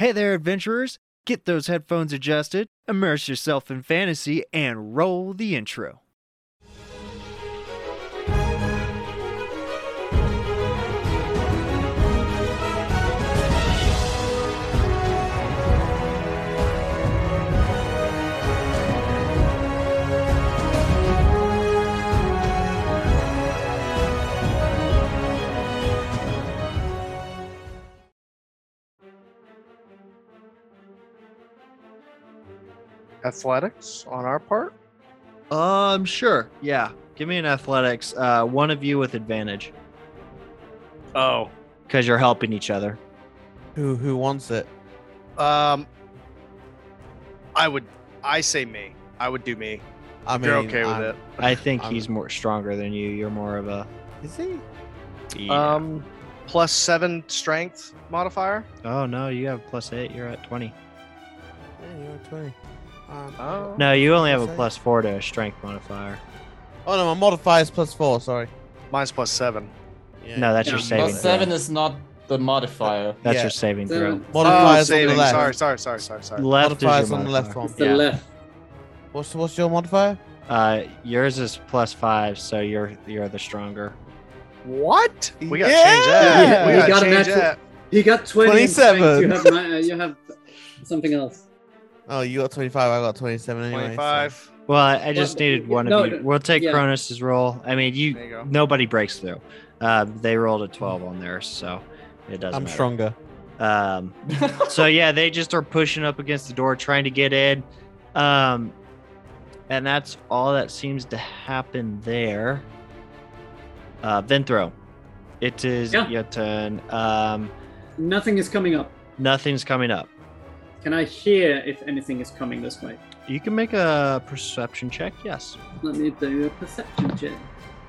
Hey there, adventurers! Get those headphones adjusted, immerse yourself in fantasy, and roll the intro. Athletics on our part. Um, sure. Yeah. Give me an athletics. Uh, one of you with advantage Oh, because you're helping each other. Who who wants it? um, I would. I say me. I would do me. I If you're okay with I'm- it. I think I'm- he's more stronger than you. You're more of a. Is he? Yeah. Um, plus seven strength modifier. oh no, you have plus eight. You're at twenty. Yeah, you're 20. Um, Oh. No, you only have a Plus plus four to a strength modifier. Oh no, my modifier is plus four. Sorry. Mine's plus seven. Yeah. No, that's Yeah, your saving. Plus throw. seven is not the modifier. That's Yeah. your saving throw. Seven. Modifier oh, is on the saving. left. Sorry, sorry, sorry, sorry, sorry. Left Modifier is is your on the left modifier. one. The Yeah. left. What's what's your modifier? Uh, yours is plus five, so you're you're the stronger. What? We gotta Yeah! change that. Yeah, we you gotta change that. He got 20 and 27. You have, ni- uh, you have something else. Oh, you got 25. I got 27 anyway. so- Twenty-five. Well, I, I just Well, needed one no, of you. no, We'll take yeah. Kronos's roll. I mean, you you nobody breaks through. Uh, they rolled a twelve on theirs, so it doesn't. I'm matter. stronger. Um, so yeah, they just are pushing up against the door, trying to get in. Um, and that's all that seems to happen there. Uh, Venthro, it is Yeah. your turn. Um, Nothing is coming up. nothing's coming up. Can I hear if anything is coming this way? You can make a perception check. Yes, Let me do a perception check.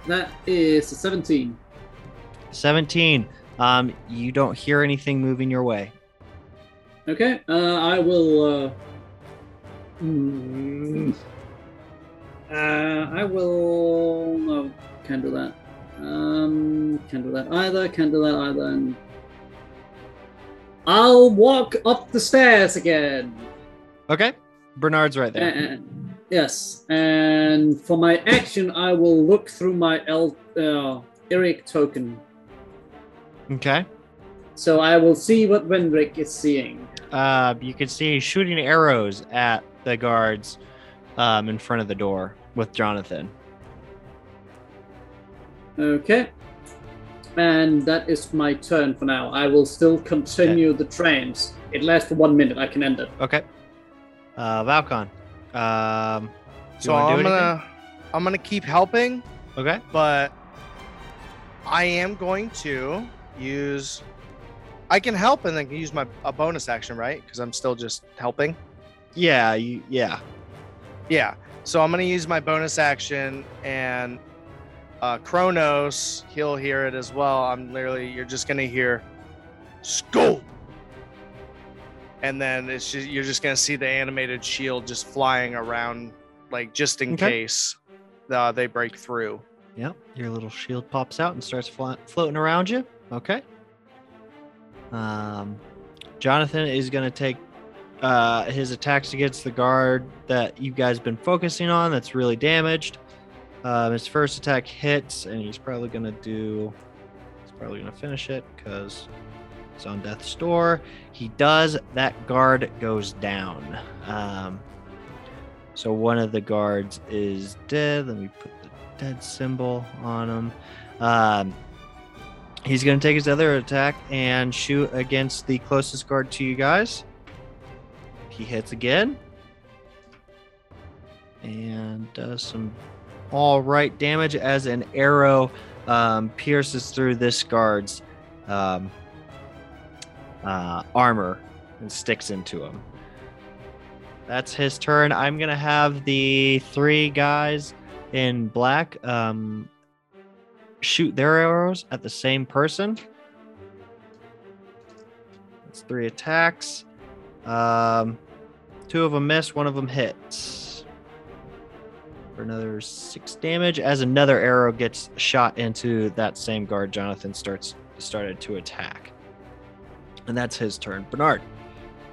That is a 17. seventeen. Um, you don't hear anything moving your way. Okay, uh, I will. Uh, mm, uh, I will. No, can't do that. Um, can't do that either. Can't do that either. And I'll walk up the stairs again. Okay, Bernard's right there. And, yes, and for my action, I will look through my El uh, Eric token. Okay. So I will see what Vendrick is seeing. Uh, you can see he's shooting arrows at the guards um, in front of the door with Jonathan. Okay. And that is my turn for now. I will still continue the trance. It lasts for one minute. I can end it. Okay. Uh, Valcon. Um, you So wanna I'm anything? gonna, I'm gonna keep helping, Okay. but I am going to use. I can help and then can use my a bonus action, right? Because I'm still just helping. Yeah. You. Yeah. Yeah. So I'm gonna use my bonus action and uh Kronos, he'll hear it as well. I'm literally you're just gonna hear skull. And then it's just you're just gonna see the animated shield just flying around like just in Okay. case uh, they break through. Yep. Your little shield pops out and starts flo- floating around you. Okay. Um, Jonathan is going to take uh, his attacks against the guard that you guys been focusing on. That's really damaged. Um, his first attack hits, and he's probably going to do. He's probably going to finish it because he's on death's door. He does. That guard goes down. Um, so one of the guards is dead. Let me put the dead symbol on him. Um, he's going to take his other attack and shoot against the closest guard to you guys. He hits again and does some all right damage as an arrow um, pierces through this guard's um, uh, armor and sticks into him. That's his turn. I'm gonna have the three guys in black um, shoot their arrows at the same person. That's three attacks. Um, two of them miss, one of them hits for another six damage. As another arrow gets shot into that same guard, Jonathan starts started to attack, and that's his turn. Bernard.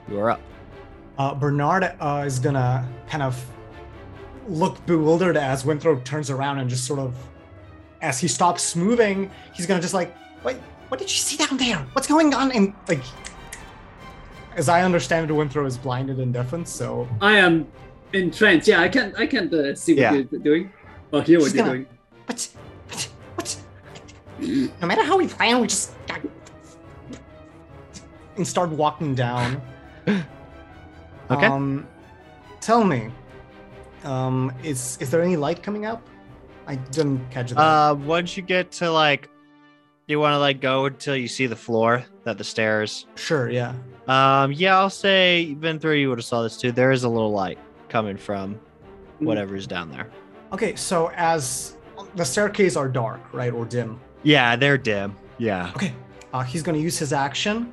You are up. Uh, Bernard uh, is gonna kind of look bewildered as Winthrop turns around and just sort of, as he stops moving, he's gonna just like, wait, what did you see down there? What's going on? And like, as I understand it, Winthrop is blinded and deafened, so I am entranced. Yeah, I can't. I can't uh, see what Yeah. you're doing or hear what She's you're gonna- doing. But, but, what? No matter how we plan, we just. And start walking down. Okay. Um, tell me, um, is is there any light coming up? I didn't catch that. Uh, once you get to like, you want to like go until you see the floor, that the stairs. sure, yeah. Um, yeah, I'll say even through you would have saw this too. There is a little light coming from whatever's down there. Okay, so as the staircase are dark, right, or dim. Yeah, they're dim. Yeah. Okay, uh, he's going to use his action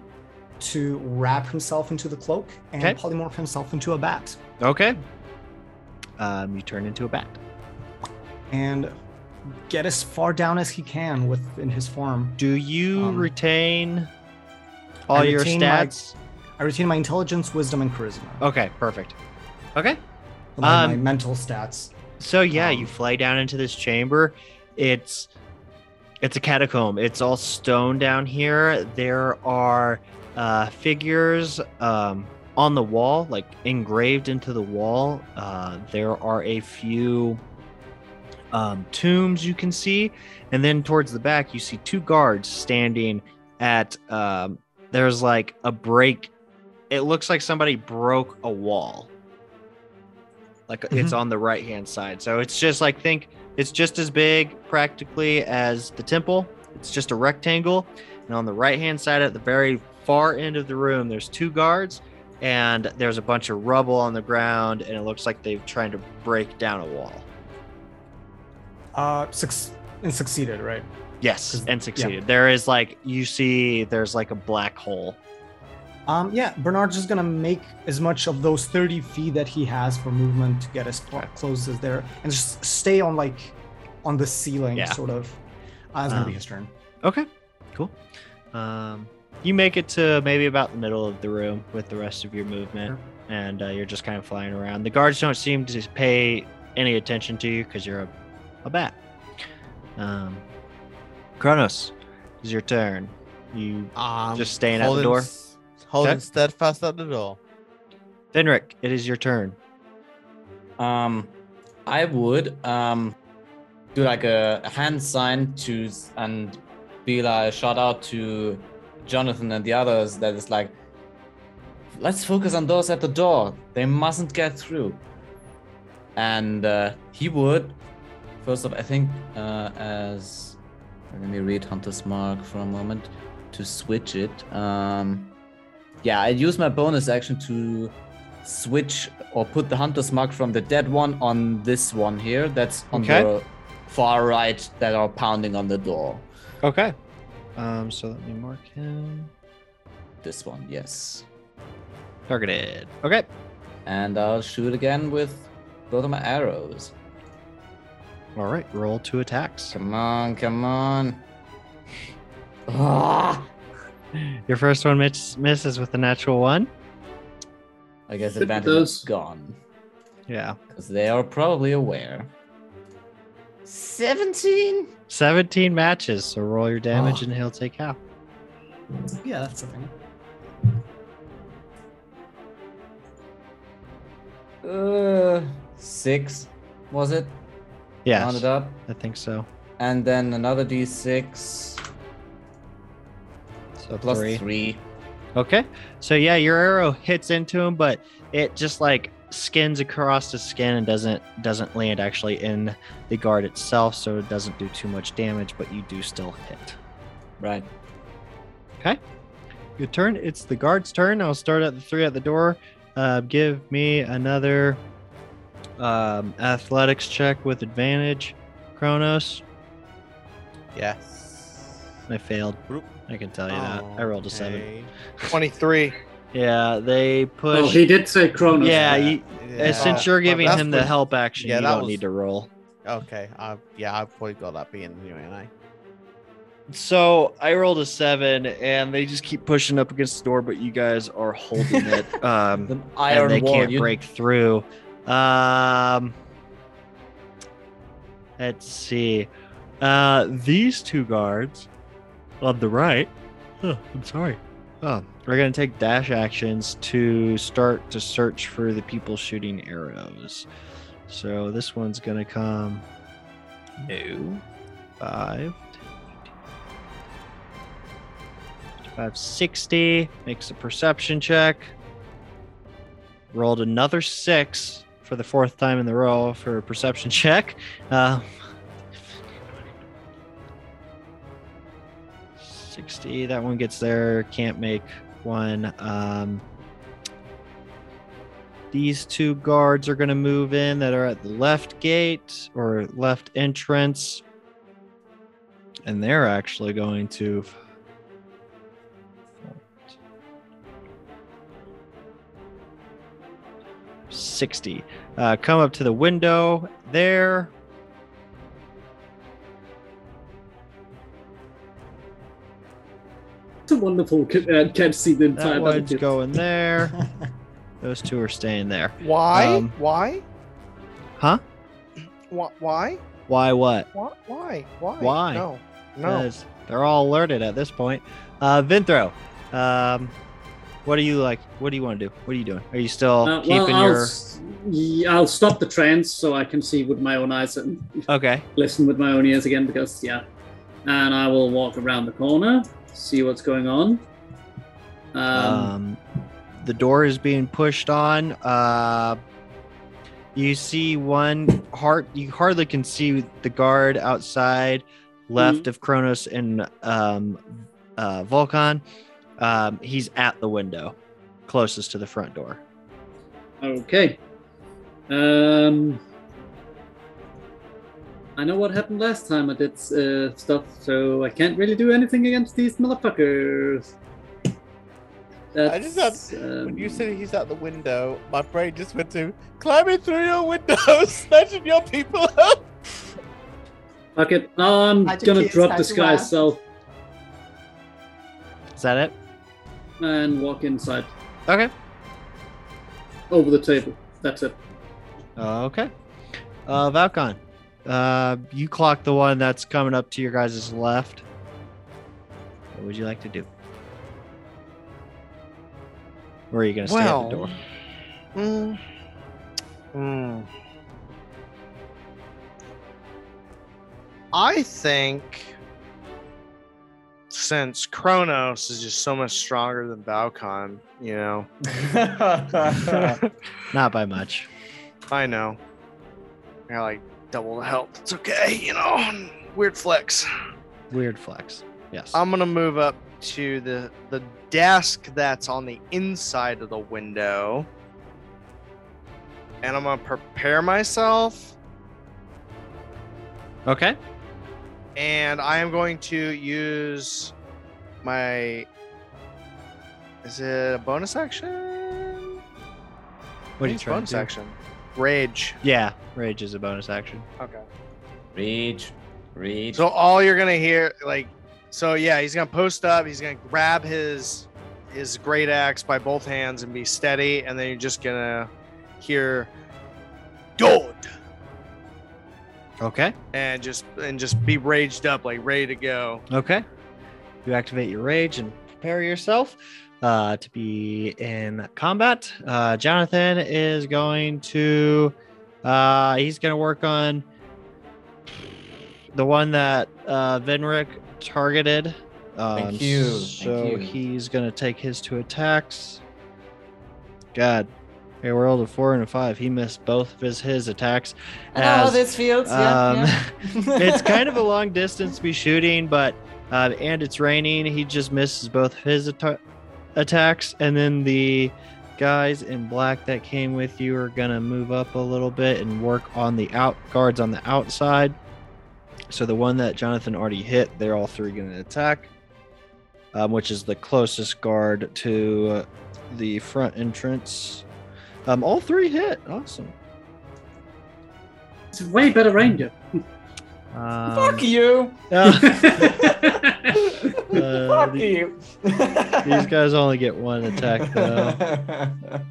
to wrap himself into the cloak and Okay. polymorph himself into a bat. Okay. Um, you turn into a bat. and get as far down as he can within his form. Do you Um, retain all I your retain my- stats? I retain my intelligence, wisdom, and charisma. Okay, perfect. Okay. my, my um, mental stats. So yeah, you Um, fly down into this chamber. It's it's a catacomb. It's all stone down here. There are uh, figures um, on the wall, like engraved into the wall. Uh, there are a few um, tombs you can see, and then towards the back you see two guards standing at. Um, there's like a break. It looks like somebody broke a wall like it's on the right hand side. So it's just like think it's just as big practically as the temple. It's just a rectangle. And on the right hand side at the very far end of the room there's two guards. And there's a bunch of rubble on the ground and it looks like they've tried to break down a wall. Uh, six and succeeded, right? Yes, and succeeded. There is like you see there's like a black hole Um, yeah, Bernard's just gonna make as much of those 30 feet that he has for movement to get as Okay. close as there, and just stay on like on the ceiling, Yeah. sort of. Uh, it's gonna be Um, his turn. okay cool um you make it to maybe about the middle of the room with the rest of your movement and uh, you're just kind of flying around. The guards don't seem to pay any attention to you because you're a, a bat. Um, Kronos, it's your turn. You, Um, Just staying at the door? s- Holding Okay. steadfast at the door. Finric, it is your turn. Um, I would um do like a, a hand sign to and be like a shout out to Jonathan and the others that is like, let's focus on those at the door. They mustn't get through. And uh, he would first of I think uh, as let me read Hunter's Mark for a moment to switch it. Um, yeah, I use my bonus action to switch or put the hunter's mark from the dead one on this one here that's on Okay. the far right that are pounding on the door Okay. Um, so let me mark him. this one yes Targeted. Okay. and i'll shoot again with both of my arrows All right. Roll two attacks. come on come on ah! Your first one miss, misses with a natural one. i guess advantage is gone Yeah. because they are probably aware 17 17 matches. So roll your damage Oh. and he'll take half. Yeah, that's the thing. uh six was it Yeah. Rounded Yes. up I think so. and then another d6 So plus three. three Okay. So yeah, your arrow hits into him, but it just like skins across the skin and doesn't doesn't land actually in the guard itself, so it doesn't do too much damage, but you do still hit. right Okay. Your turn. It's the guard's turn. I'll start at the three at the door. Uh, give me another um, athletics check with advantage. Kronos. Yes. I failed. Roop. I can tell you that. I rolled a seven. 23. Yeah, they push. Oh, he did say Kronos. Yeah, Yeah, you- yeah. Since you're Well, giving that's him the pretty- help action, yeah, you that don't was- need to roll. Okay. I, yeah, I probably got that being anyway, and I. So I rolled a seven, and they just keep pushing up against the door, but you guys are holding it. Um, The and they wall. can't you- break through. Um, let's see. Uh, these two guards on the right. Oh, I'm sorry. Oh, we're gonna take dash actions to start to search for the people shooting arrows. So this one's gonna come. No. Five. 560 makes a perception check. Rolled another six for the fourth time in the row for a perception check. Uh, 60, that one gets there. Can't make one. Um, these two guards are going to move in that are at the left gate or left entrance. And they're actually going to 60. Uh, come up to the window there. It's a wonderful ca- uh, catch scene the entire That one's battlefield. going there. Those two are staying there. Why? Um, why? Huh? Why? Why? Why what? Why? Why? Why? Why? No. No. Because They're all alerted at this point. Uh, Vinthro, um, what do you like? What do you want to do? What are you doing? Are you still Uh, keeping well, I'll, your. s- y- I'll stop the trance so I can see with my own eyes and Okay. listen with my own ears again because yeah. And I will walk around the corner, see what's going on. Um, Um, the door is being pushed on. Uh, you see one heart. You hardly can see the guard outside, left of Kronos and um, uh, Volcan. Um, he's at the window, closest to the front door. okay. Um, I know what happened last time I did uh, stuff, so I can't really do anything against these motherfuckers. That's, I just had- um, When you said he's out the window, my brain just went to climbing through your window, snatching your people up. Fuck it. I'm Hide gonna drop hide your disguise wife. self Is that it? and walk inside Okay. over the table. That's it. Okay. Uh, Valcon, uh, you clock the one that's coming up to your guys' left. What would you like to do? Or are you going to stay at the door? Mm. Mm. I think since Kronos is just so much stronger than Valcon, you know. Not by much. I know. I got like double the health. It's okay, you know. Weird flex. Weird flex. Yes. I'm gonna move up to the the desk that's on the inside of the window, and I'm gonna prepare myself, okay. and I am going to use my. Is it a bonus action? What are you trying bonus to do? action? Rage. Yeah, rage is a bonus action. Okay. Reach, reach. So all you're gonna hear, like, so yeah, he's gonna post up. He's gonna grab his his great axe by both hands and be steady, and then you're just gonna hear, "Dod," Okay. and just and just be raged up, like ready to go. Okay. You activate your rage and prepare yourself uh, to be in combat. Uh, Jonathan is going to. Uh, he's going to work on the one that uh, Venric targeted. Um, Thank you, thank So you. he's going to take his two attacks. God. Hey, we rolled a four and a five. He missed both of his, his attacks. Oh, as- this feels. um, Yeah, yeah. it's kind of a long distance to be shooting, but uh, and it's raining. He just misses both of his atta- attacks, and then the guys in black that came with you are gonna move up a little bit and work on the out guards on the outside. So the one that Jonathan already hit, they're all three gonna attack, um, which is the closest guard to the front entrance. Um, all three hit. Awesome. It's way better ranger. Um, Fuck you. uh, Fuck the- you. these guys only get one attack though.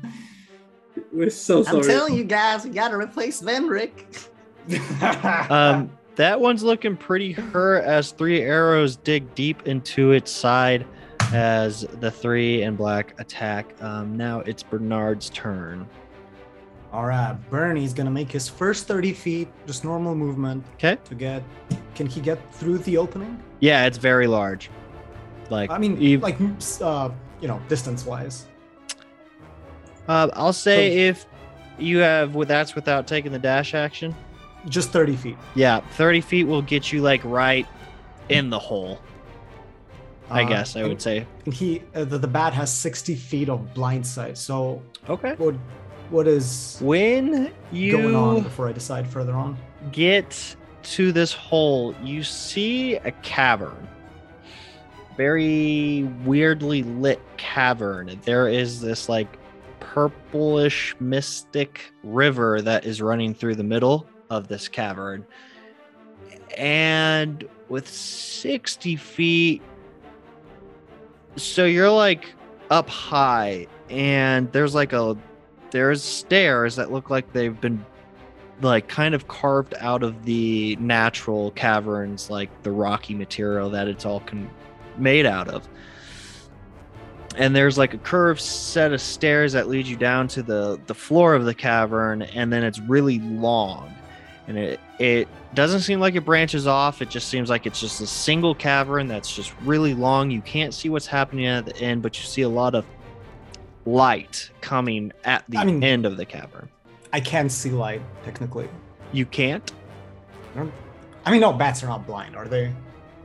We're so sorry. I'm telling you guys, we gotta replace Venric. Um, that one's looking pretty hurt as three arrows dig deep into its side as the three and black attack. Um, now it's Bernard's turn. All right, Bernie's gonna make his first 30 feet, just normal movement. Okay. To get, can he get through the opening? Yeah, it's very large. Like I mean, like, uh, you know, distance wise. uh, I'll say if you have well, that's without taking the dash action. Just 30 feet. Yeah, thirty feet will get you like right in the hole. I Uh, guess I would say. And he, uh, the, the bat has 60 feet of blind sight. So, Okay. what, what is When you going on before I decide further on? get to this hole, you see a cavern. Very weirdly lit cavern. There is this like purplish mystic river that is running through the middle of this cavern. And with 60 feet, so you're like up high, and there's like a there's stairs that look like they've been like kind of carved out of the natural caverns like the rocky material that it's all con- made out of. And there's like a curved set of stairs that lead you down to the the floor of the cavern and then it's really long. And it it doesn't seem like it branches off. It just seems like it's just a single cavern that's just really long. You can't see what's happening at the end but you see a lot of light coming at the I mean- end of the cavern I can't see light, technically. you can't I mean, no, bats are not blind, are they?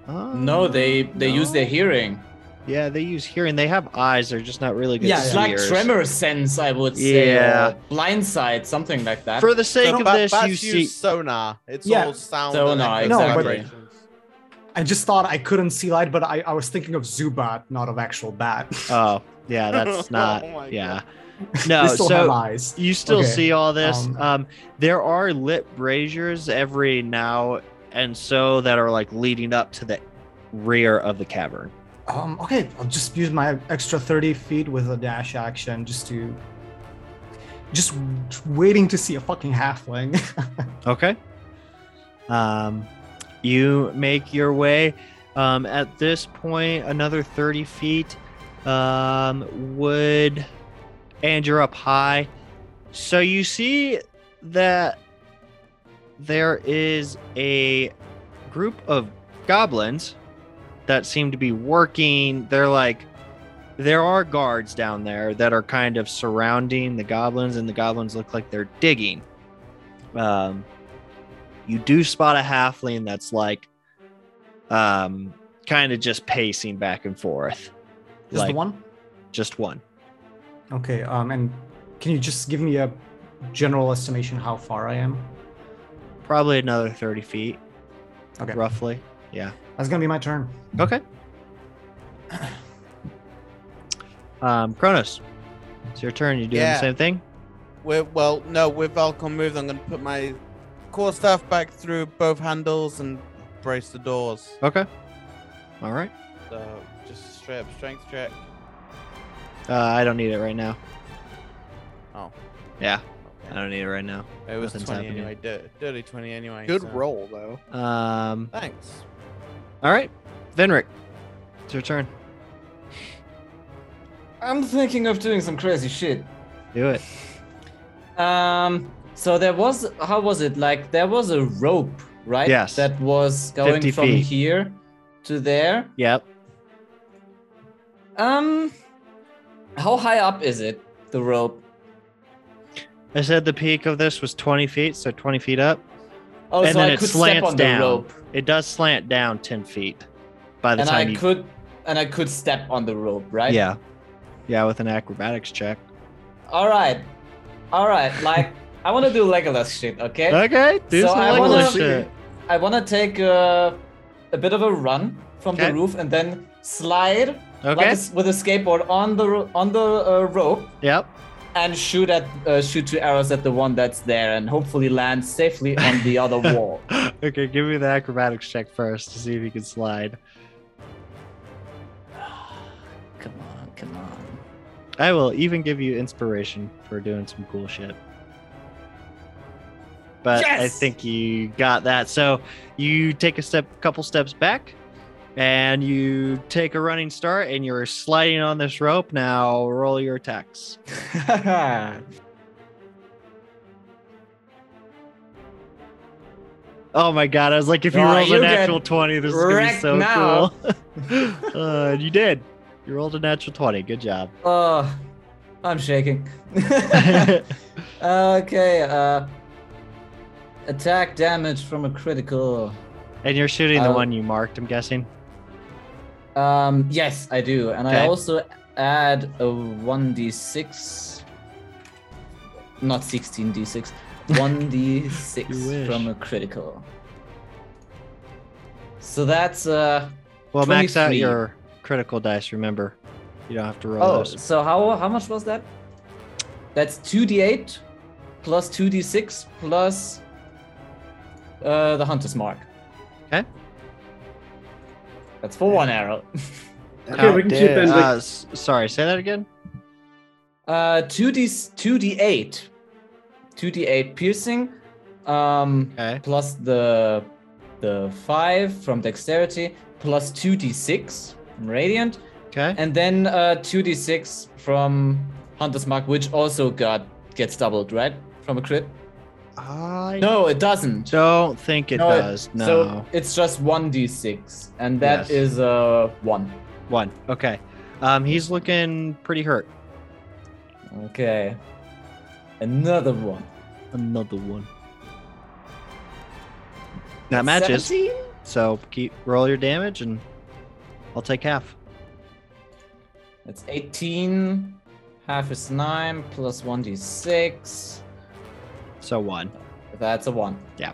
Oh. no, they they use their hearing. Yeah, they use hearing. They have eyes. They're just not really good Yeah, It's like tremor sense, I would say. Yeah. blind sight, something like that. For the sake So of ba- this, bats you use see. sonar. It's Yeah. all sound. Sonar, and No, but- vibrations. I just thought I couldn't see light, but I, I was thinking of Zubat, not of actual bat. Oh, yeah, that's not. Oh yeah, they no. still So eyes. you still Okay, see all this. um, Um, there are lit braziers every now and so that are like leading up to the rear of the cavern. Um, okay, I'll just use my extra 30 feet with a dash action just to. Just waiting to see a fucking halfling. Okay. Um, you make your way. Um, at this point, another 30 feet um, would, and you're up high. So you see that there is a group of goblins that seem to be working. They're like, there are guards down there that are kind of surrounding the goblins, and the goblins look like they're digging. Um, you do spot a halfling that's like, um, kind of just pacing back and forth. Just Like- the one? Just one. Okay, um, and can you just give me a general estimation how far I am? Probably another 30 feet, Okay, roughly. Yeah. that's gonna be my turn. Okay. Um, Kronos, it's your turn. You doing Yeah. the same thing? With, well, no, with Valcon moved, I'm going to put my core staff back through both handles and brace the doors. Okay. All right. So just a straight up strength check. Uh, I don't need it right now. Oh. Yeah, I don't need it right now. It was Nothing's 20 happening. anyway. Dir- dirty 20 anyway. Good so- roll though. Um, Thanks. all right. Venric, it's your turn. I'm thinking of doing some crazy shit. Do it. Um, so there was how was it? Like there was a rope, right? Yes. That was going from feet. here to there. Yep. Um, how high up is it? The rope. I said the peak of this was 20 feet, so 20 feet up. Oh, And so then I it could step on down. the rope, It does slant down 10 feet by the and time I you. could, and I could step on the rope, right? Yeah. Yeah, with an acrobatics check. All right, all right. Like I want to do Legolas shit. Okay. Okay, do So some I Legolas wanna- shit. I want to take a, a bit of a run from Okay. the roof and then slide like Okay. with a skateboard on the on the uh, rope Yep. and shoot at uh, shoot two arrows at the one that's there, and hopefully land safely on the other wall. okay, give me the acrobatics check first to see if you can slide. Come on, come on. I will even give you inspiration for doing some cool shit. But I think you got that. So you take a step, couple steps back, and you take a running start, and you're sliding on this rope. Now roll your attacks. Oh my god! I was like, if you Oh, roll a you natural twenty, this is gonna be so now. cool. uh, and you did. You rolled a natural twenty. Good job. oh, I'm shaking. okay, uh, attack damage from a critical. and you're shooting the Uh, one you marked. I'm guessing. Um, yes, I do, and I also add a 1d6, not 16d6, 1d6 from a critical. So that's uh Well, max out your critical dice. Remember, you don't have to roll oh, those. so how how much was that? That's 2d8 plus 2d6 plus uh the hunter's mark. Okay. That's for one arrow. Okay, we can keep Damn. in- Uh, s- sorry, say that again. Uh, two d two d eight, two d eight piercing, um, Okay. plus the the five from dexterity, plus two d six from radiant, Okay. and then uh two d six from hunter's mark, which also got gets doubled, right? From a crit. I No, it doesn't. don't think it No, does. No. So it's just one d six, and that Yes. is uh one. One. Okay. Um, he's looking pretty hurt. Okay. Another one. Another one. That matches. 17? So keep roll your damage, and I'll take half. That's 18. Half is 9 plus 1d6. So one. That's a 1. Yeah.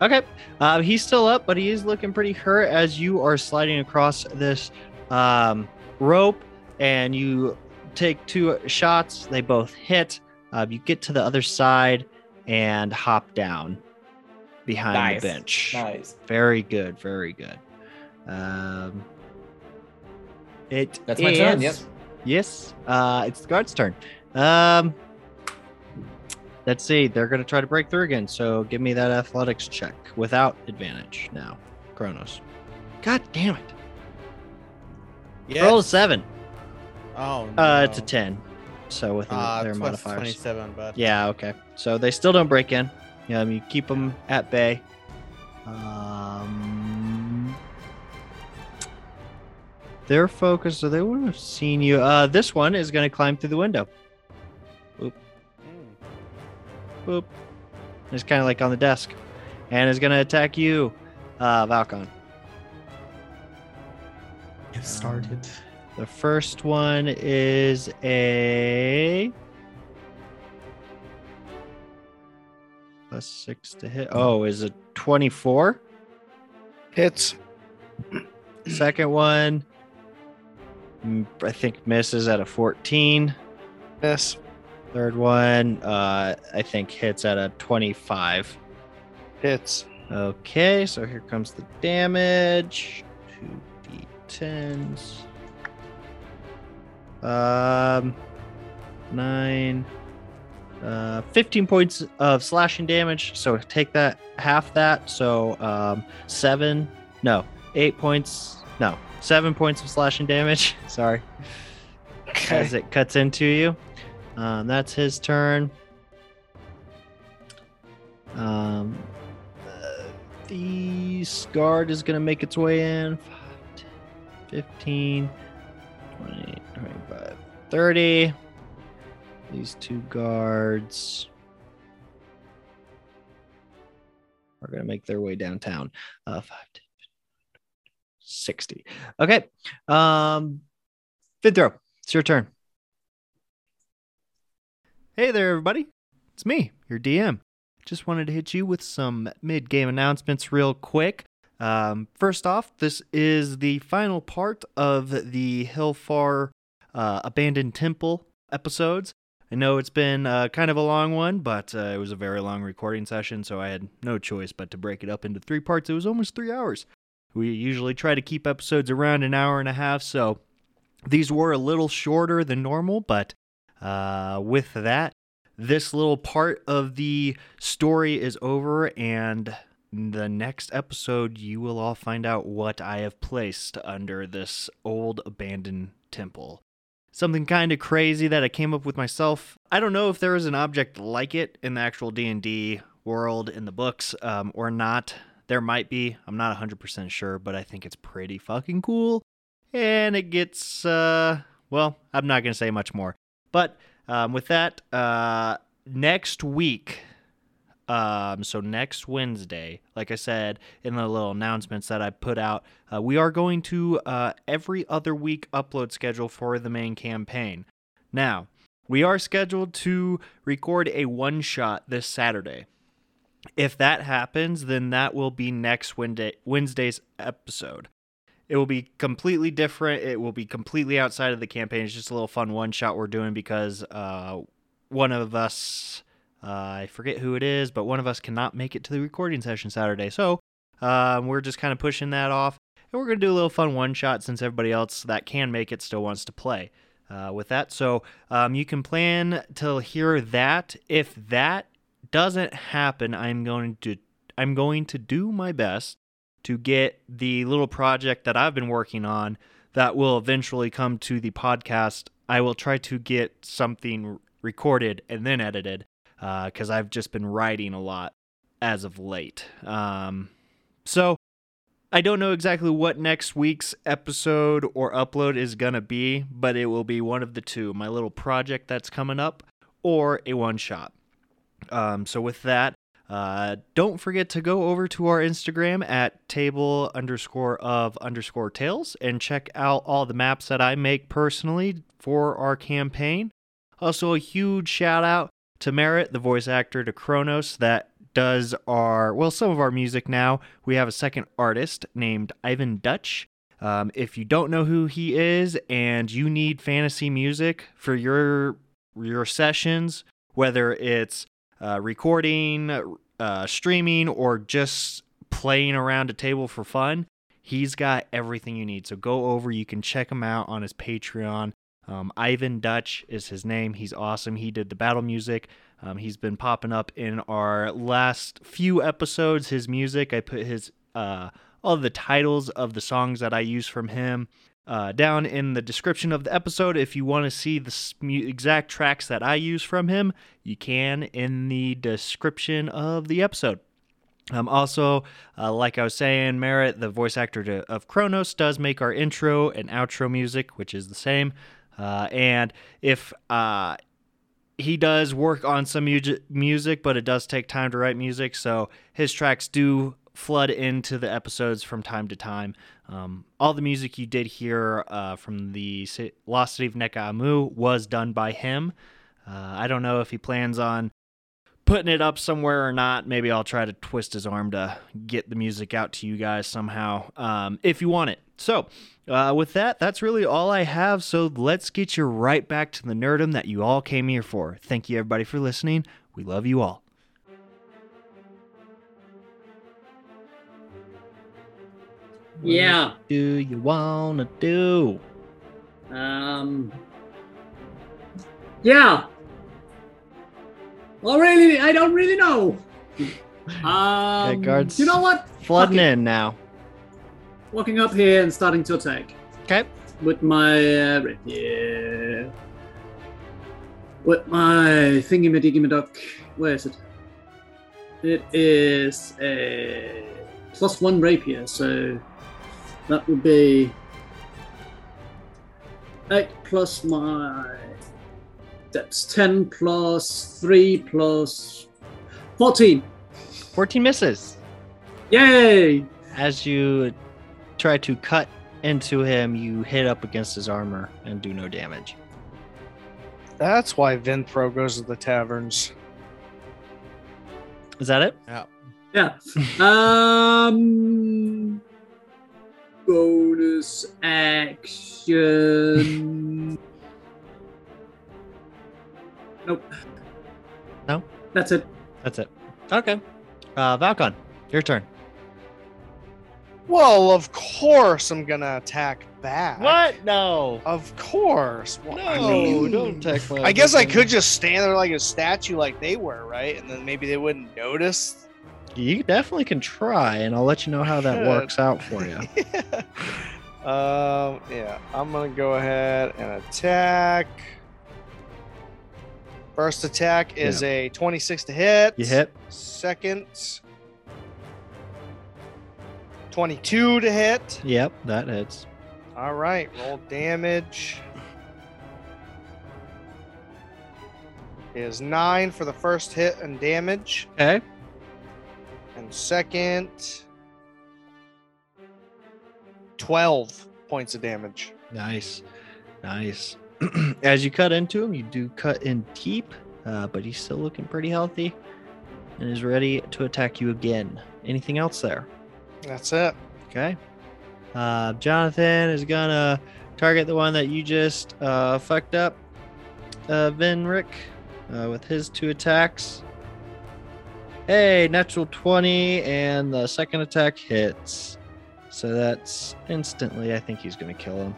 Okay. Uh, he's still up, but he is looking pretty hurt as you are sliding across this um, rope and you take two shots. They both hit. Uh, you get to the other side and hop down behind Nice. the bench. Nice. Very good. Very good. Um, it That's my turn, is- yes. Yes. Uh, it's the guard's turn. Um, let's see. They're going to try to break through again. So give me that athletics check without advantage now. Kronos. God damn it. Yes. Roll a seven. Oh, no. Uh, it's a 10. So with Uh, their modifiers. 27, but Yeah, okay. So they still don't break in. Um, you keep them at bay. Um, their focus, so they would have seen you. Uh, this one is going to climb through the window. Boop. It's kind of like on the desk, and is going to attack you, uh, Valcon. It started. The first one is a plus six to hit. Oh, is it twenty-four. Hits. Second one, mm, I think misses at a fourteen. Miss. Third one, uh, I think hits at a twenty-five. Hits. Okay, so here comes the damage. Two d10s. Um, nine. Uh, 15 points of slashing damage. So take that, half that. So, um, seven. No, eight points. No, seven points of slashing damage. Sorry. Okay. As it cuts into you. Um, that's his turn. Um, uh, the guard is going to make its way in. 5, 10, 15, 20, 25, 30. These two guards are going to make their way downtown. Uh, 5, 10, 60. Okay. Um, Vidro, it's your turn. Hey there, everybody. It's me, your DM. Just wanted to hit you with some mid game announcements real quick. Um, first off, this is the final part of the Hillsfar uh, Abandoned Temple episodes. I know it's been uh, kind of a long one, but uh, it was a very long recording session, so I had no choice but to break it up into three parts. It was almost three hours. We usually try to keep episodes around an hour and a half, so these were a little shorter than normal, but uh, with that, this little part of the story is over, and the next episode, you will all find out what I have placed under this old abandoned temple. Something kind of crazy that I came up with myself. I don't know if there is an object like it in the actual D&D world in the books um, or not. There might be. I'm not 100% sure, but I think it's pretty fucking cool. And it gets, uh, well, I'm not going to say much more. But um, with that, uh, next week, um, so next Wednesday, like I said in the little announcements that I put out, uh, we are going to uh, every other week upload schedule for the main campaign. Now, we are scheduled to record a one shot this Saturday. If that happens, then that will be next Wednesday, Wednesday's episode. It will be completely different. It will be completely outside of the campaign. It's just a little fun one shot we're doing because uh, one of us uh, I forget who it is, but one of us cannot make it to the recording session Saturday. So um, we're just kind of pushing that off. And we're going to do a little fun one shot since everybody else that can make it still wants to play uh, with that. So um, you can plan to hear that. If that doesn't happen, I'm going to I'm going to do my best to get the little project that I've been working on that will eventually come to the podcast. I will try to get something recorded and then edited because uh, I've just been writing a lot as of late. Um, so I don't know exactly what next week's episode or upload is going to be, but it will be one of the two my little project that's coming up or a one shot. Um, so with that, uh, don't forget to go over to our Instagram at table underscore of underscore tales and check out all the maps that I make personally for our campaign. Also, a huge shout out to Merritt, the voice actor to Kronos, that does our, well, some of our music now. We have a second artist named Ivan Duch. Um, if you don't know who he is and you need fantasy music for your your sessions, whether it's uh, recording, uh, streaming, or just playing around a table for fun, he's got everything you need. So go over, you can check him out on his Patreon. Um, Ivan Duch is his name. He's awesome. He did the battle music. Um, he's been popping up in our last few episodes. His music, I put his uh, all the titles of the songs that I use from him uh, down in the description of the episode. If you want to see the exact tracks that I use from him, you can in the description of the episode. Um, also, uh, like I was saying, Merritt, the voice actor to, of Kronos, does make our intro and outro music, which is the same. Uh, and if uh, he does work on some mu- music, but it does take time to write music, so his tracks do flood into the episodes from time to time. Um, all the music you did hear uh, from the Lost City of Neka'amu was done by him. Uh, I don't know if he plans on putting it up somewhere or not. Maybe I'll try to twist his arm to get the music out to you guys somehow um, if you want it. So, uh, with that, that's really all I have. So, let's get you right back to the nerdum that you all came here for. Thank you, everybody, for listening. We love you all. Yeah. Do you want to do? Um. Yeah. Well, really, I don't really know. Um, Okay, guards. You know what? Flooding it. in now. Walking up here and starting to attack Okay. with my uh, rapier. With my thingy diggy duck. Where is it? It is a plus one rapier, so that would be eight plus my. That's ten plus three plus fourteen. 14 misses. Yay! As you try to cut into him, you hit up against his armor and do no damage. That's why Vinthro goes to the taverns. Is that it? Yeah. Yeah. um. Bonus action. Nope. No? That's it. That's it. Okay. Uh, Valcon, your turn. Well, of course I'm gonna attack back. What? No. Of course. Well, I No, mean, don't attack my I guess I could just stand there like a statue, like they were, right? And then maybe they wouldn't notice. You definitely can try, and I'll let you know how that works out for you. um. Yeah. I'm gonna go ahead and attack. First attack is a 26 to hit. You hit. Second. 22 to hit. Yep, that hits. All right, roll damage. Is nine for the first hit and damage, Okay. And second, 12 points of damage. Nice. Nice. As you cut into him, you do cut in deep, uh, but he's still looking pretty healthy and is ready to attack you again. Anything else there? That's it. Okay. Uh, Jonathan is gonna target the one that you just uh, fucked up, uh, Vinrick, uh, with his two attacks. Hey, natural 20, and the second attack hits. So that's instantly, I think he's gonna kill him.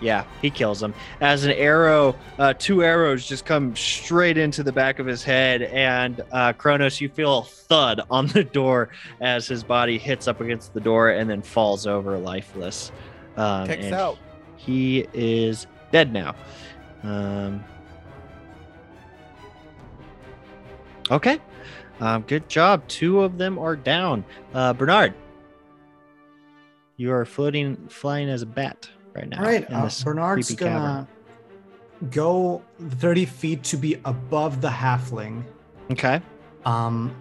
Yeah, he kills him. As an arrow, uh, two arrows just come straight into the back of his head, and uh, Kronos, you feel a thud on the door as his body hits up against the door and then falls over lifeless. Um, Kicks out. He is dead now. Um, okay. Um, good job. Two of them are down. Uh, Bernard, you are floating, flying as a bat right now. All right, uh, Bernard's gonna go 30 feet to be above the halfling. Okay. Um,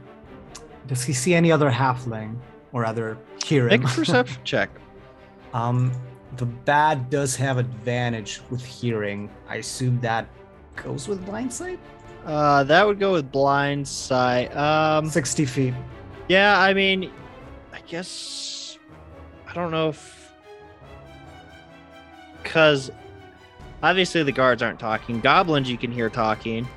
does he see any other halfling, or rather, hear him? Make a perception check. Um, the bat does have advantage with hearing. I assume that goes with blind sight. Uh, that would go with blind sight. Um, 60 feet. yeah, I mean, I guess I don't know if because obviously the guards aren't talking. Goblins you can hear talking.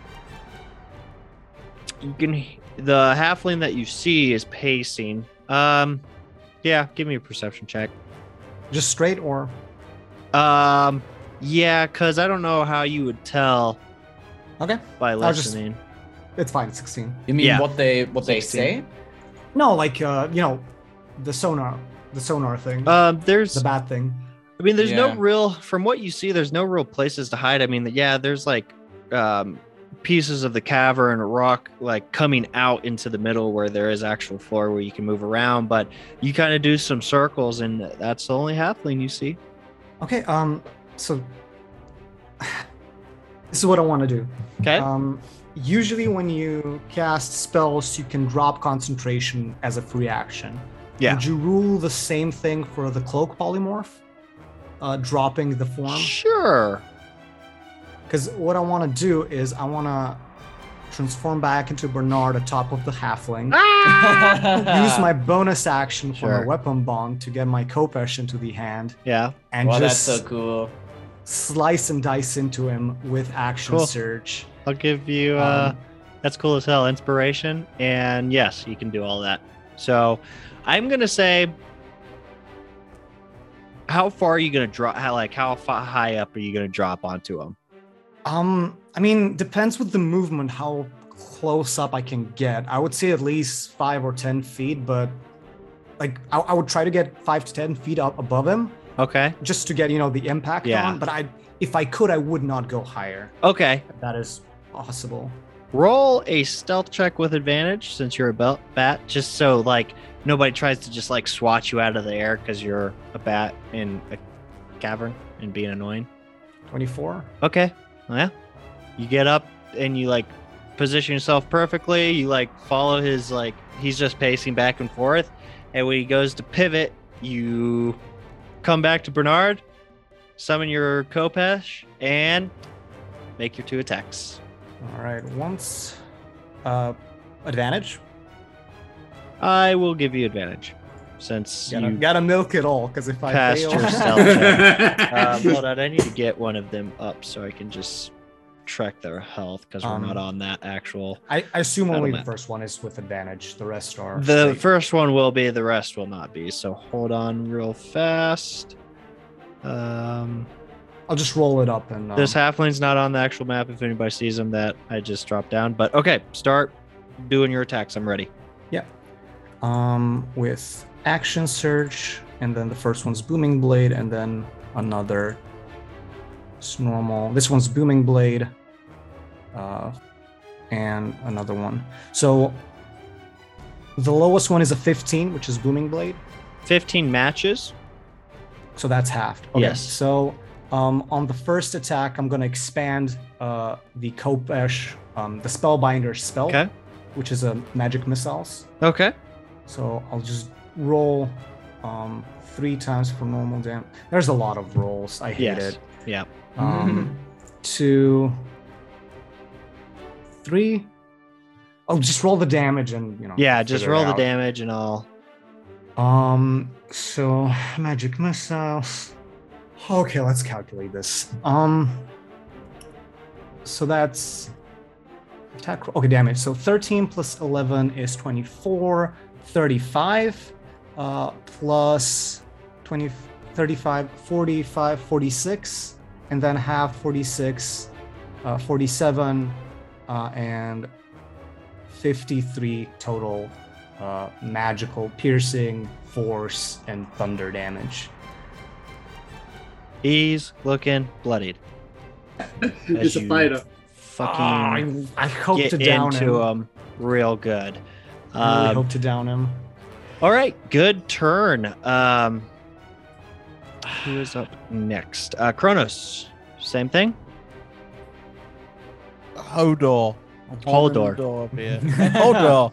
You can the halfling that you see is pacing. Um, yeah, give me a perception check. Just straight or Um, yeah, because I don't know how you would tell okay. by I'll just- listening. It's fine. 16. You mean Yeah. what they what they 16. say? No, like uh, you know, the sonar, the sonar thing, Um, there's the bad thing. I mean, there's no real, from what you see, there's no real places to hide. I mean, yeah, there's like um, pieces of the cavern, rock, like coming out into the middle where there is actual floor where you can move around. But you kind of do some circles, and that's the only halfling you see. Okay. Um. So this is what I want to do. Okay. Um, usually, when you cast spells, you can drop concentration as a free action. Yeah. Would you rule the same thing for the cloak polymorph? Uh, dropping the form? sure. Because what I want to do is I want to transform back into Bernard atop of the halfling. Use my bonus action for Sure. my weapon bond to get my khopesh into the hand Yeah. and well, that's just so cool. Slice and dice into him with action Cool. surge. I'll give you. Uh, Um, that's cool as hell. Inspiration, and yes, you can do all that. So, I'm gonna say. How far are you gonna drop? How like how fa- high up are you gonna drop onto him? Um, I mean, depends with the movement how close up I can get. I would say at least five or ten feet, but like I, I would try to get five to ten feet up above him Okay. just to get you know the impact Yeah. on. But I, if I could, I would not go higher. Okay. That is possible. Roll a stealth check with advantage since you're a belt bat, just so like nobody tries to just like swat you out of the air because you're a bat in a cavern and being annoying. Twenty-four. Okay. Yeah. You get up and you like position yourself perfectly. You like follow his like he's just pacing back and forth. And when he goes to pivot, you come back to Bernard, summon your khopesh, and make your two attacks. All right. Once, uh, advantage. I will give you advantage since Gotta, you gotta milk it all because if I passed fail, your stealth check. Um, hold on, I need to get one of them up so I can just check their health because we're not Um, on that actual. I, I assume only the first one is with advantage. The rest are. The straight. first one will be, the rest will not be. So hold on real fast. Um, I'll just roll it up and. Um, this halfling's not on the actual map. If anybody sees him, that I just dropped down. But okay, start doing your attacks. I'm ready. Yeah. Um, with action surge, and then the first one's booming blade, and then another. It's normal. This one's booming blade, uh, and another one. So the lowest one is a 15, which is booming blade. 15 matches. So that's halved. Okay. Yes. So um, on the first attack, I'm going to expand uh, the khopesh, um, the Spellbinder spell, Okay. which is a magic missiles. Okay. So I'll just roll um, three times for normal damage. There's a lot of rolls. I hate Yes. it. Yeah. Um, two, three. I'll just roll the damage and you know. Yeah. Just roll the damage and I'll. Um, so magic missiles. Okay, let's calculate this. Um, so that's attack. Okay, damage. So 13 plus 11 is 24, 35, uh, plus 20, 35, 45, 46, and then have 46, uh, 47, uh, and 53 total uh, magical, piercing, force, and thunder damage. He's looking bloodied. He's a fighter. Fucking Ah, I, I hope get to down into him. him real good. I really Um, hope to down him. All right, good turn. Um, who is up next? Uh, Kronos. Same thing. Hodor. I'm Hodor. the door up. Hodor.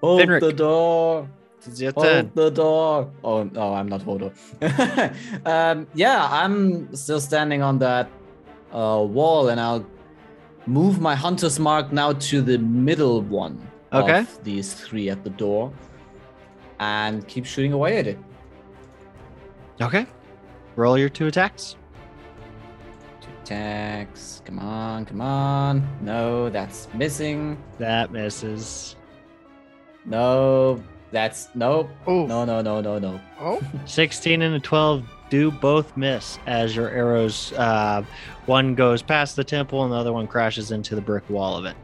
Hold Fenric. the door. It's your Hold turn. the door. Oh no, I'm not Hodor. um, yeah, I'm still standing on that uh, wall, and I'll move my hunter's mark now to the middle one Okay. of these three at the door, and keep shooting away at it. Okay. Roll your two attacks. Two attacks. Come on, come on. No, that's missing. That misses. No, that's nope. Oh, No, no, no, no, no. oh, 16 and a 12 do both miss as your arrows, uh, one goes past the temple and the other one crashes into the brick wall of it.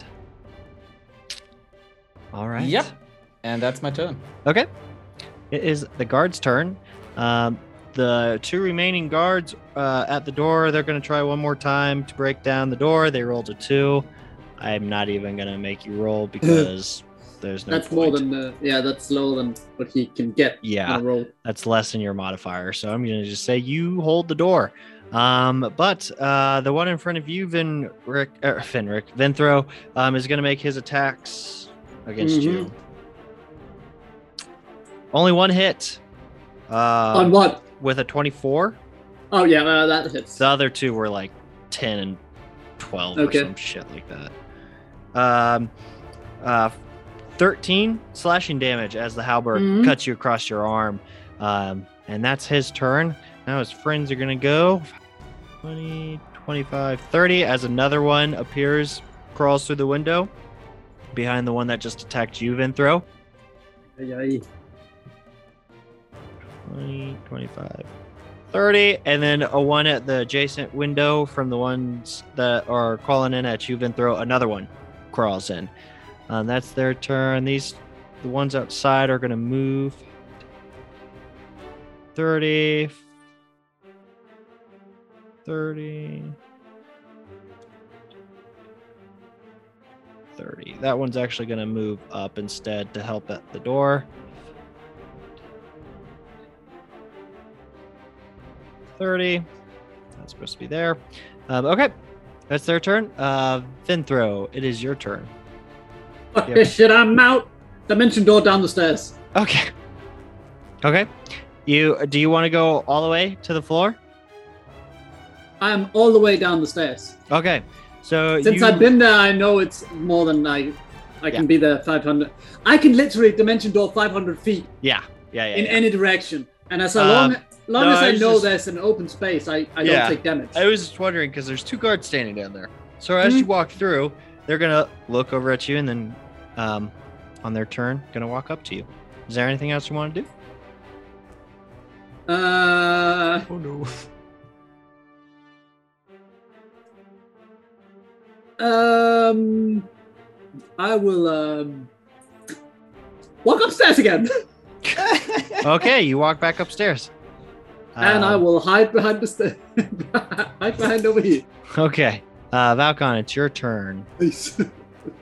All right. Yep. And that's my turn. Okay. It is the guard's turn. Um, the two remaining guards uh, at the door, they're going to try one more time to break down the door. They rolled a two. I'm not even going to make you roll because there's no That's more than uh, yeah. That's lower than what he can get Yeah. roll. that's less than your modifier. So I'm going to just say you hold the door. Um, but uh, the one in front of you, Vin Rick, er, Finrick, Vinthro, um, is going to make his attacks against you. Mhm. Only one hit. Uh, on what? With a 24. Oh yeah, uh, that hits. The other two were like 10 and 12 Okay. or some shit like that. Um, uh, 13 slashing damage as the halberd Mhm. cuts you across your arm. Um, and that's his turn. Now his friends are going to go 20, 25, 30 as another one appears, crawls through the window behind the one that just attacked you, Vinthro. Ay. 20, 25, 30, and then a one at the adjacent window from the ones that are crawling in at you, then throw another one crawls in. Um, that's their turn. These, the ones outside are going to move 30, 30, 30. That one's actually going to move up instead to help at the door. 30. That's supposed to be there. Um, okay. That's their turn. Uh, Vinthro, it is your turn. Fuck Yep. this shit, I'm out. Dimension door down the stairs. Okay. Okay. You do you want to go all the way to the floor? I am all the way down the stairs. Okay. So Since you, I've been there, I know it's more than I. I can be there 500. I can literally dimension door 500 feet Yeah. Yeah. Yeah. in yeah. any direction, and as Um, long, long no, as I I know just- there's an open space, I, I Yeah. don't take damage. I was just wondering because there's two guards standing down there. So as you walk through, they're gonna look over at you and then, um, on their turn, gonna walk up to you. Is there anything else you want to do? Uh, Oh no. um, I will um walk upstairs again, Okay, you walk back upstairs. And I Um, will hide behind the sta- hide behind over here. Okay, uh, Valcon, it's your turn. Nice.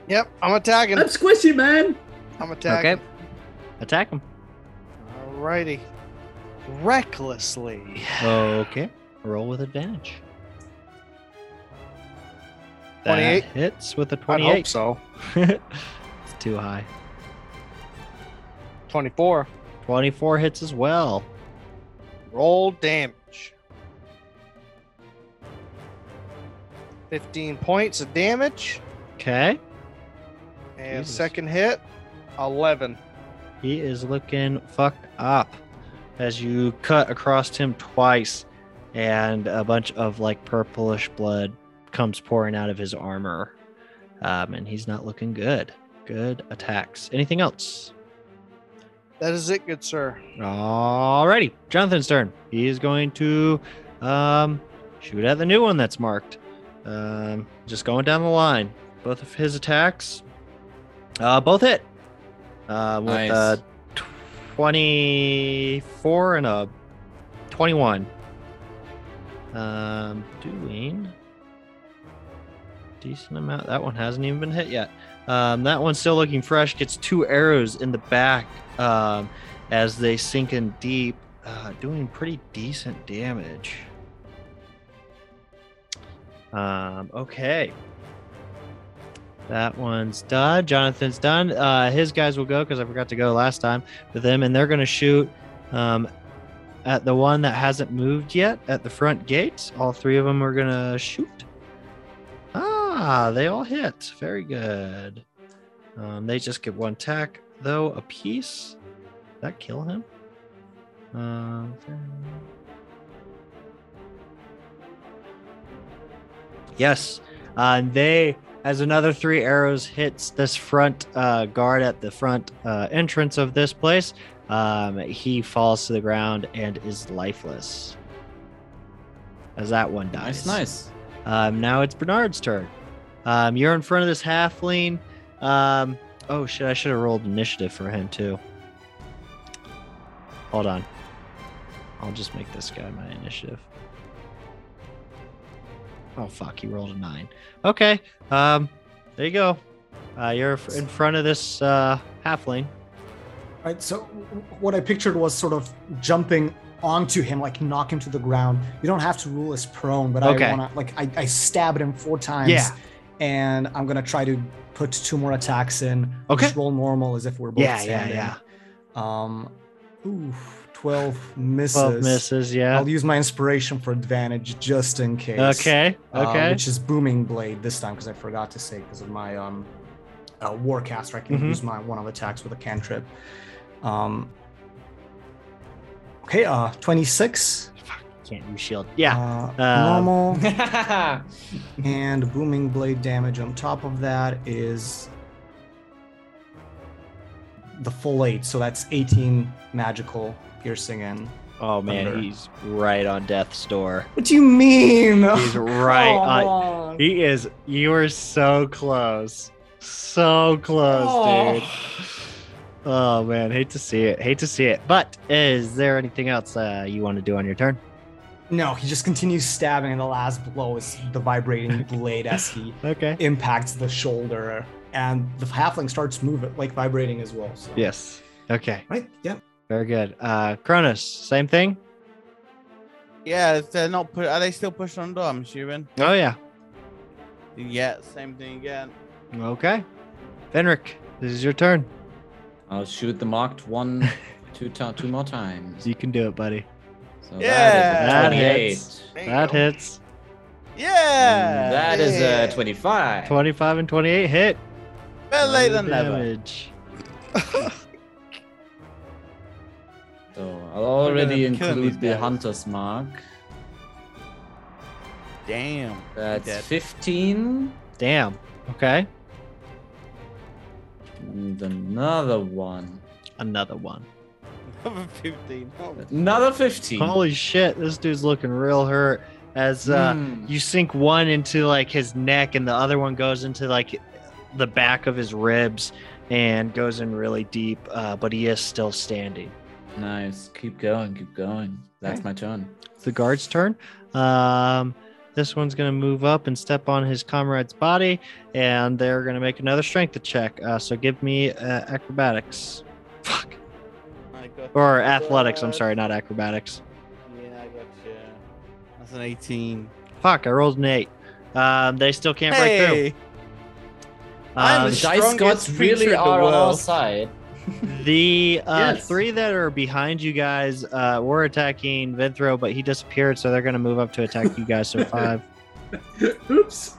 Yep, I'm attacking. I'm squishy, man. I'm attacking. Okay, attack him. Alrighty. Recklessly. Okay, roll with advantage. That 28? hits with a I hope 28. so. it's too high. 24. 24 hits as well. Roll damage. 15 points of damage. Okay, And Jesus. second hit, 11. he is looking fucked up as you cut across him twice, and a bunch of like purplish blood comes pouring out of his armor, um, and he's not looking good. Good attacks. Anything else? That is it, good sir. Alrighty, Jonathan's turn. He is going to um, shoot at the new one that's marked. Um, just going down the line. Both of his attacks, uh, both hit. Uh, with Nice. a 24 and a 21. Um, doing decent amount. That one hasn't even been hit yet. Um, that one's still looking fresh. Gets two arrows in the back um, as they sink in deep, uh, doing pretty decent damage. Um, okay. That one's done. Jonathan's done. Uh, his guys will go because I forgot to go last time with them, and they're going to shoot um, at the one that hasn't moved yet at the front gate. All three of them are going to shoot. Ah, they all hit. Very good. Um, they just get one attack, though, a piece. That kill him? Um, yes. Uh, and they, as another three arrows hits this front uh, guard at the front uh, entrance of this place, um, he falls to the ground and is lifeless. As that one dies. Nice, nice. Um, now it's Bernard's turn. Um, you're in front of this halfling. Um, oh shit! I should have rolled initiative for him too. Hold on. I'll just make this guy my initiative. Oh fuck! He rolled a nine. Okay. Um, there you go. Uh, you're in front of this uh, halfling. Right. So what I pictured was sort of jumping onto him, like knock him to the ground. You don't have to rule as prone, but Okay. I wanna like I, I stabbed him four times. Yeah. And I'm gonna try to put two more attacks in. Okay. Just roll normal as if we're both Yeah, yeah, standing. yeah. Um, ooh, twelve misses. Twelve misses. Yeah. I'll use my inspiration for advantage just in case. Okay. uh, Okay. which is booming blade this time because I forgot to say because of my um uh, warcaster. I can Mhm. use my one of attacks with a cantrip. Um. Okay. Uh, twenty six. Can't use shield. Yeah. Uh, Um, normal and booming blade damage on top of that is the full eight, so that's eighteen magical piercing and. oh man, thunder. he's right on death's door. What do you mean? He's right on. He is. You were so close. So close, Oh. dude. Oh man, hate to see it. Hate to see it. But is there anything else uh, you want to do on your turn? No, he just continues stabbing, and the last blow is the vibrating blade as he Okay. impacts the shoulder, and the halfling starts moving, like vibrating as well. So. Yes. Okay. Right. Yeah. Very good. Uh, Kronos, same thing. Yeah, they're not put. Are they still pushed on the door? I'm assuming. Oh yeah. Yeah, same thing again. Okay. Fenric, this is your turn. I'll shoot the marked one, two, ti- two more times. You can do it, buddy. So Yeah. that That is a 28. hits. That go. hits. Yeah. That is yeah. a 25. 25 and 28 hit. Better late No than never. damage. So I'll already Look at them killing include the guys. hunter's mark. Damn. That's 15. Damn. Okay. And another one. Another one. Another 15. Oh, Another 15. Holy shit, this dude's looking real hurt. As uh, Hmm. you sink one into like his neck, and the other one goes into like the back of his ribs and goes in really deep. Uh, but he is still standing. Nice. Keep going. Keep going. That's Okay. my turn. It's the guard's turn. Um, this one's gonna move up and step on his comrade's body, and they're gonna make another strength check. Uh, so give me uh, acrobatics. Fuck. I Or athletics. I'm sorry, not acrobatics. Yeah, I got you. That's an 18. Fuck, I rolled an eight. Um, they still can't break through. Hey, I'm Um, a Dice strongest gods really creature in the are on our world. side. The uh, Yes. three that are behind you guys uh, were attacking Vinthro, but he disappeared, so they're going to move up to attack you guys. So five. Oops.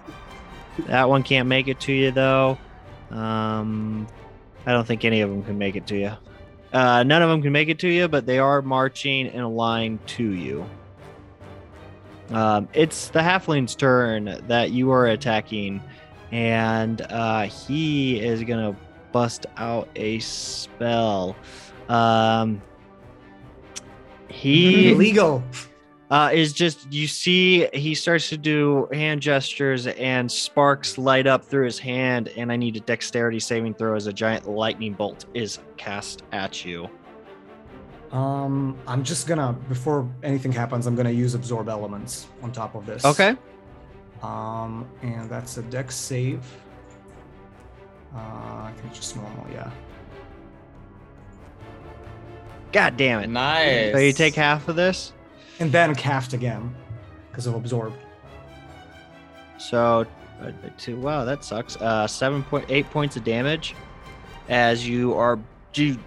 That one can't make it to you, though. Um, I don't think any of them can make it to you. Uh, none of them can make it to you, but they are marching in a line to you. Um, it's the halfling's turn that you are attacking, and uh, he is gonna bust out a spell. Um, he Illegal. Uh, is just you see he starts to do hand gestures and sparks light up through his hand and i need a dexterity saving throw as a giant lightning bolt is cast at you Um, I'm just gonna before anything happens, I'm gonna use absorb elements on top of this. okay Um, and that's a dex save. Uh, I think it's just normal, yeah. god damn it Nice. so you take half of this And then cast again because of absorb. so uh, two wow that sucks uh seven point eight points of damage as you are you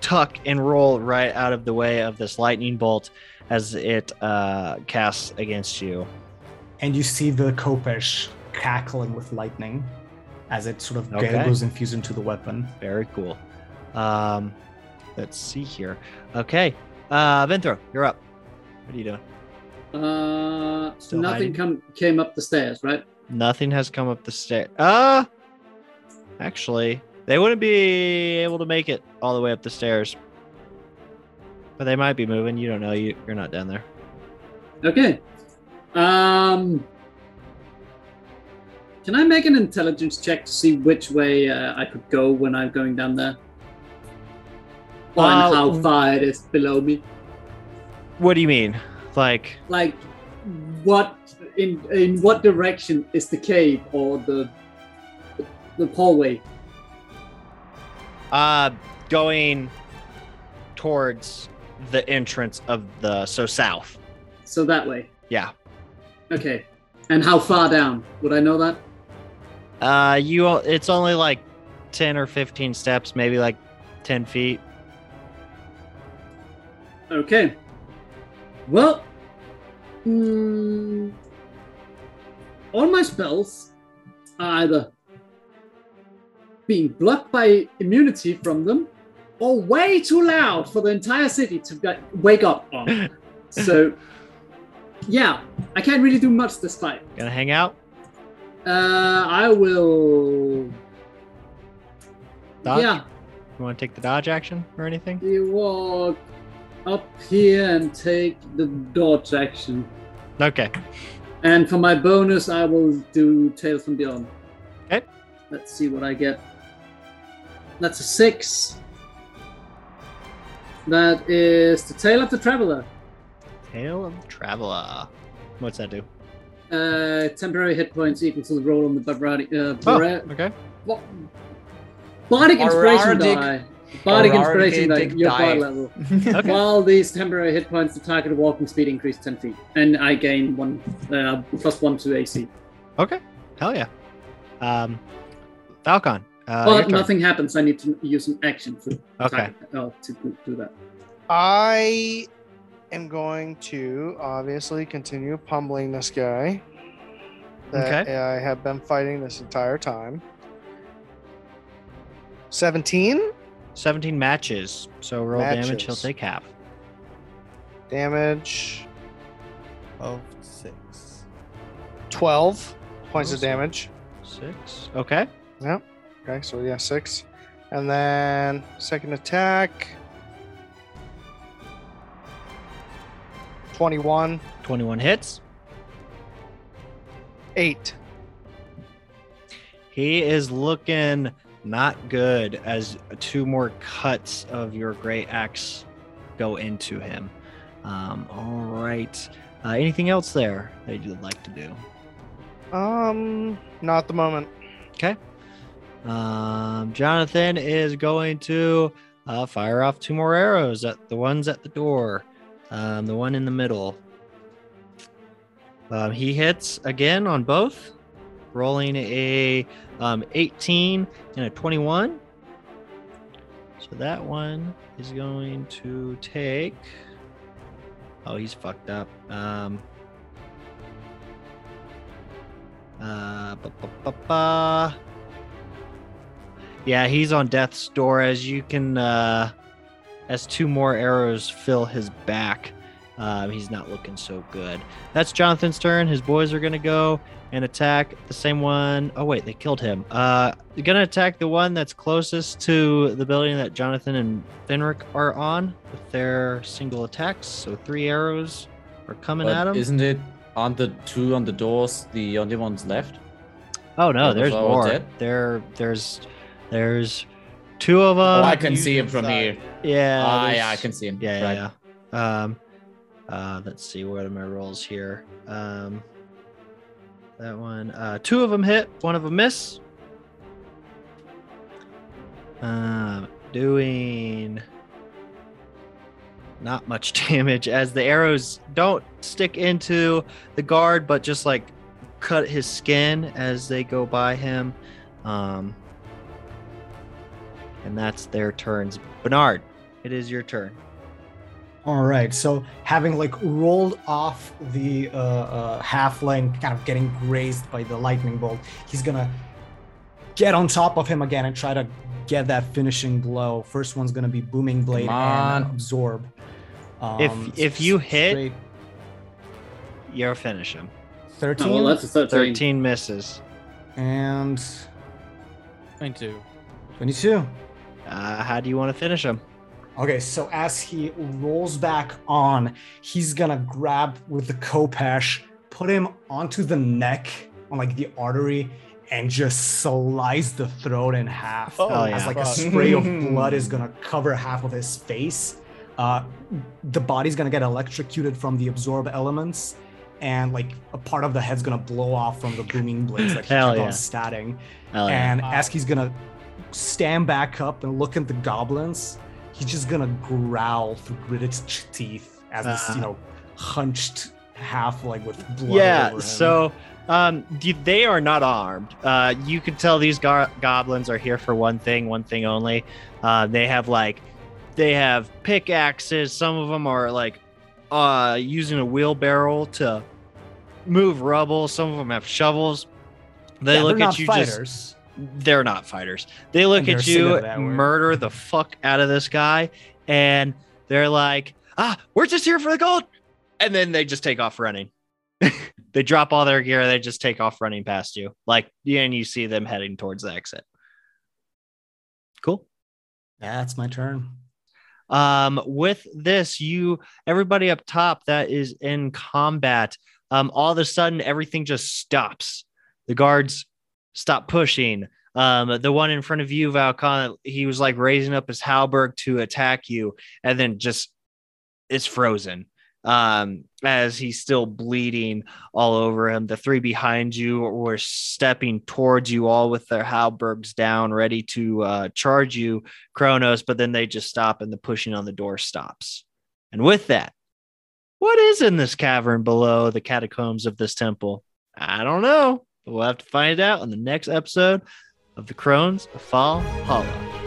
tuck and roll right out of the way of this lightning bolt as it uh casts against you And you see the khopesh cackling with lightning as it sort of Okay. goes infused into the weapon. Very cool. Um, let's see here. Okay, uh, Vinthro, you're up. What are you doing? Uh, Still nothing hiding? come came up the stairs, right? Nothing has come up the stair. Uh, actually, they wouldn't be able to make it all the way up the stairs, but they might be moving. You don't know. You you're not down there. Okay. Um, can I make an intelligence check to see which way uh, I could go when I'm going down there? Or Uh, how far it is below me? What do you mean? Like, Like, what in in what direction is the cave or the the hallway? uh, going towards the entrance of the so south. So that way. Yeah. Okay. And how far down? Would I know that? Uh, you. It's only like ten or fifteen steps, maybe like ten feet. Okay. Well, mm, all my spells are either being blocked by immunity from them or way too loud for the entire city to get, wake up on. so, yeah, I can't really do much this fight. Gonna hang out. Uh, I will. Dodge? Yeah, You want to take the dodge action or anything? you walk up here and take the dodge action. Okay. And for my bonus, I will do Tales from Beyond. Okay. Let's see what I get. That's a six. That is the Tale of the Traveler. Tale of the Traveler. What's that do? Uh, temporary hit points equal to the roll on the Bardic, uh, Oh, okay. Ba- Bardic Inspiration Bardic- die. Bardic Bardic Inspiration die. Your die. bar level. Okay. While these temporary hit points, the target walking speed increased 10 feet. And I gain one uh, plus one to AC. Okay. Hell yeah. Um, Valcon. Uh, your but nothing happens. I need to use an action to, Okay. oh, to do- do that. I am going to obviously continue pummeling this guy that Okay. I have been fighting this entire time. 17 17 matches. So roll damage. He'll take half. damage. Of six. 12 points of damage. Six. Okay. Yep. Okay, so yeah, six. And then second attack. 21, 21 hits. 8. He is looking not good as two more cuts of your great axe go into him. Um, all right. Uh, anything else there that you'd like to do? Um, not at the moment. Okay. Um, Jonathan is going to uh, fire off two more arrows at the ones at the door. Um, the one in the middle. Um, he hits again on both, rolling a um, 18 and a 21. So that one is going to take. Oh, he's fucked up. Um, uh. Yeah, he's on death's door as you can uh as two more arrows fill his back. Um, he's not looking so good. That's Jonathan's turn. His boys are gonna go and attack the same one. Oh wait, they killed him. Uh they're gonna attack the one that's closest to the building that Jonathan and Fenric are on with their single attacks. So three arrows are coming But at him. Isn't it? Aren't the two on the doors the only ones left? Oh no, there's more. dead? There, there's, there's two of them. oh, I can see him from here. yeah, ah, yeah, I can see him. Yeah, right. yeah, yeah. Um, uh, let's see what are my rolls here. Um, that one. Uh, two of them hit. One of them miss. Um, doing not much damage as the arrows don't stick into the guard, but just like cut his skin as they go by him. Um, and that's their turns. Bernard, it is your turn. All right. So having like rolled off the uh, uh, halfling, kind of getting grazed by the lightning bolt, he's gonna get on top of him again and try to get that finishing blow. First one's gonna be booming blade and absorb. If- Um, if you hit- straight You'll finish him. 13 Oh, well, that's a 13. 13 misses. and 22. 22. Uh, how do you want to finish him? Okay, so as he rolls back on, he's gonna grab with the khopesh, put him onto the neck on like the artery, and just slice the throat in half. Oh, Hell as yeah. like a spray of blood is gonna cover half of his face. Uh, the body's gonna get electrocuted from the absorb elements, and like a part of the head's gonna blow off from the booming blades that he Hell kept yeah. on statting. Hell yeah. And Wow. as he's gonna stand back up and look at the goblins, he's just gonna growl through gritted ch- teeth as this, Uh. you know, hunched half like with blood. yeah, so um, they are not armed. Uh, you can tell these gar- goblins are here for one thing, one thing only. Uh, they have like, they have pickaxes. Some of them are like uh, using a wheelbarrow to move rubble. Some of them have shovels. They Yeah, look at you just fighters. They're not fighters. They look at you, sick of that word. murder the fuck out of this guy, and they're like, "Ah, we're just here for the gold," and then they just take off running. they drop all their gear. They just take off running past you, like, and you see them heading towards the exit. Cool. Yeah, That's my turn. Um, with this, you everybody up top that is in combat, um, all of a sudden everything just stops. The guards stop pushing. Um, the one in front of you, Valcon, he was like raising up his halberd to attack you, and then just is frozen. Um, as he's still bleeding all over him. The three behind you were stepping towards you, all with their halberds down, ready to uh, charge you, Kronos, but then they just stop and the pushing on the door stops. And with that, what is in this cavern below the catacombs of this temple? I don't know. We'll have to find out on the next episode of the Crones of Fall Hollow.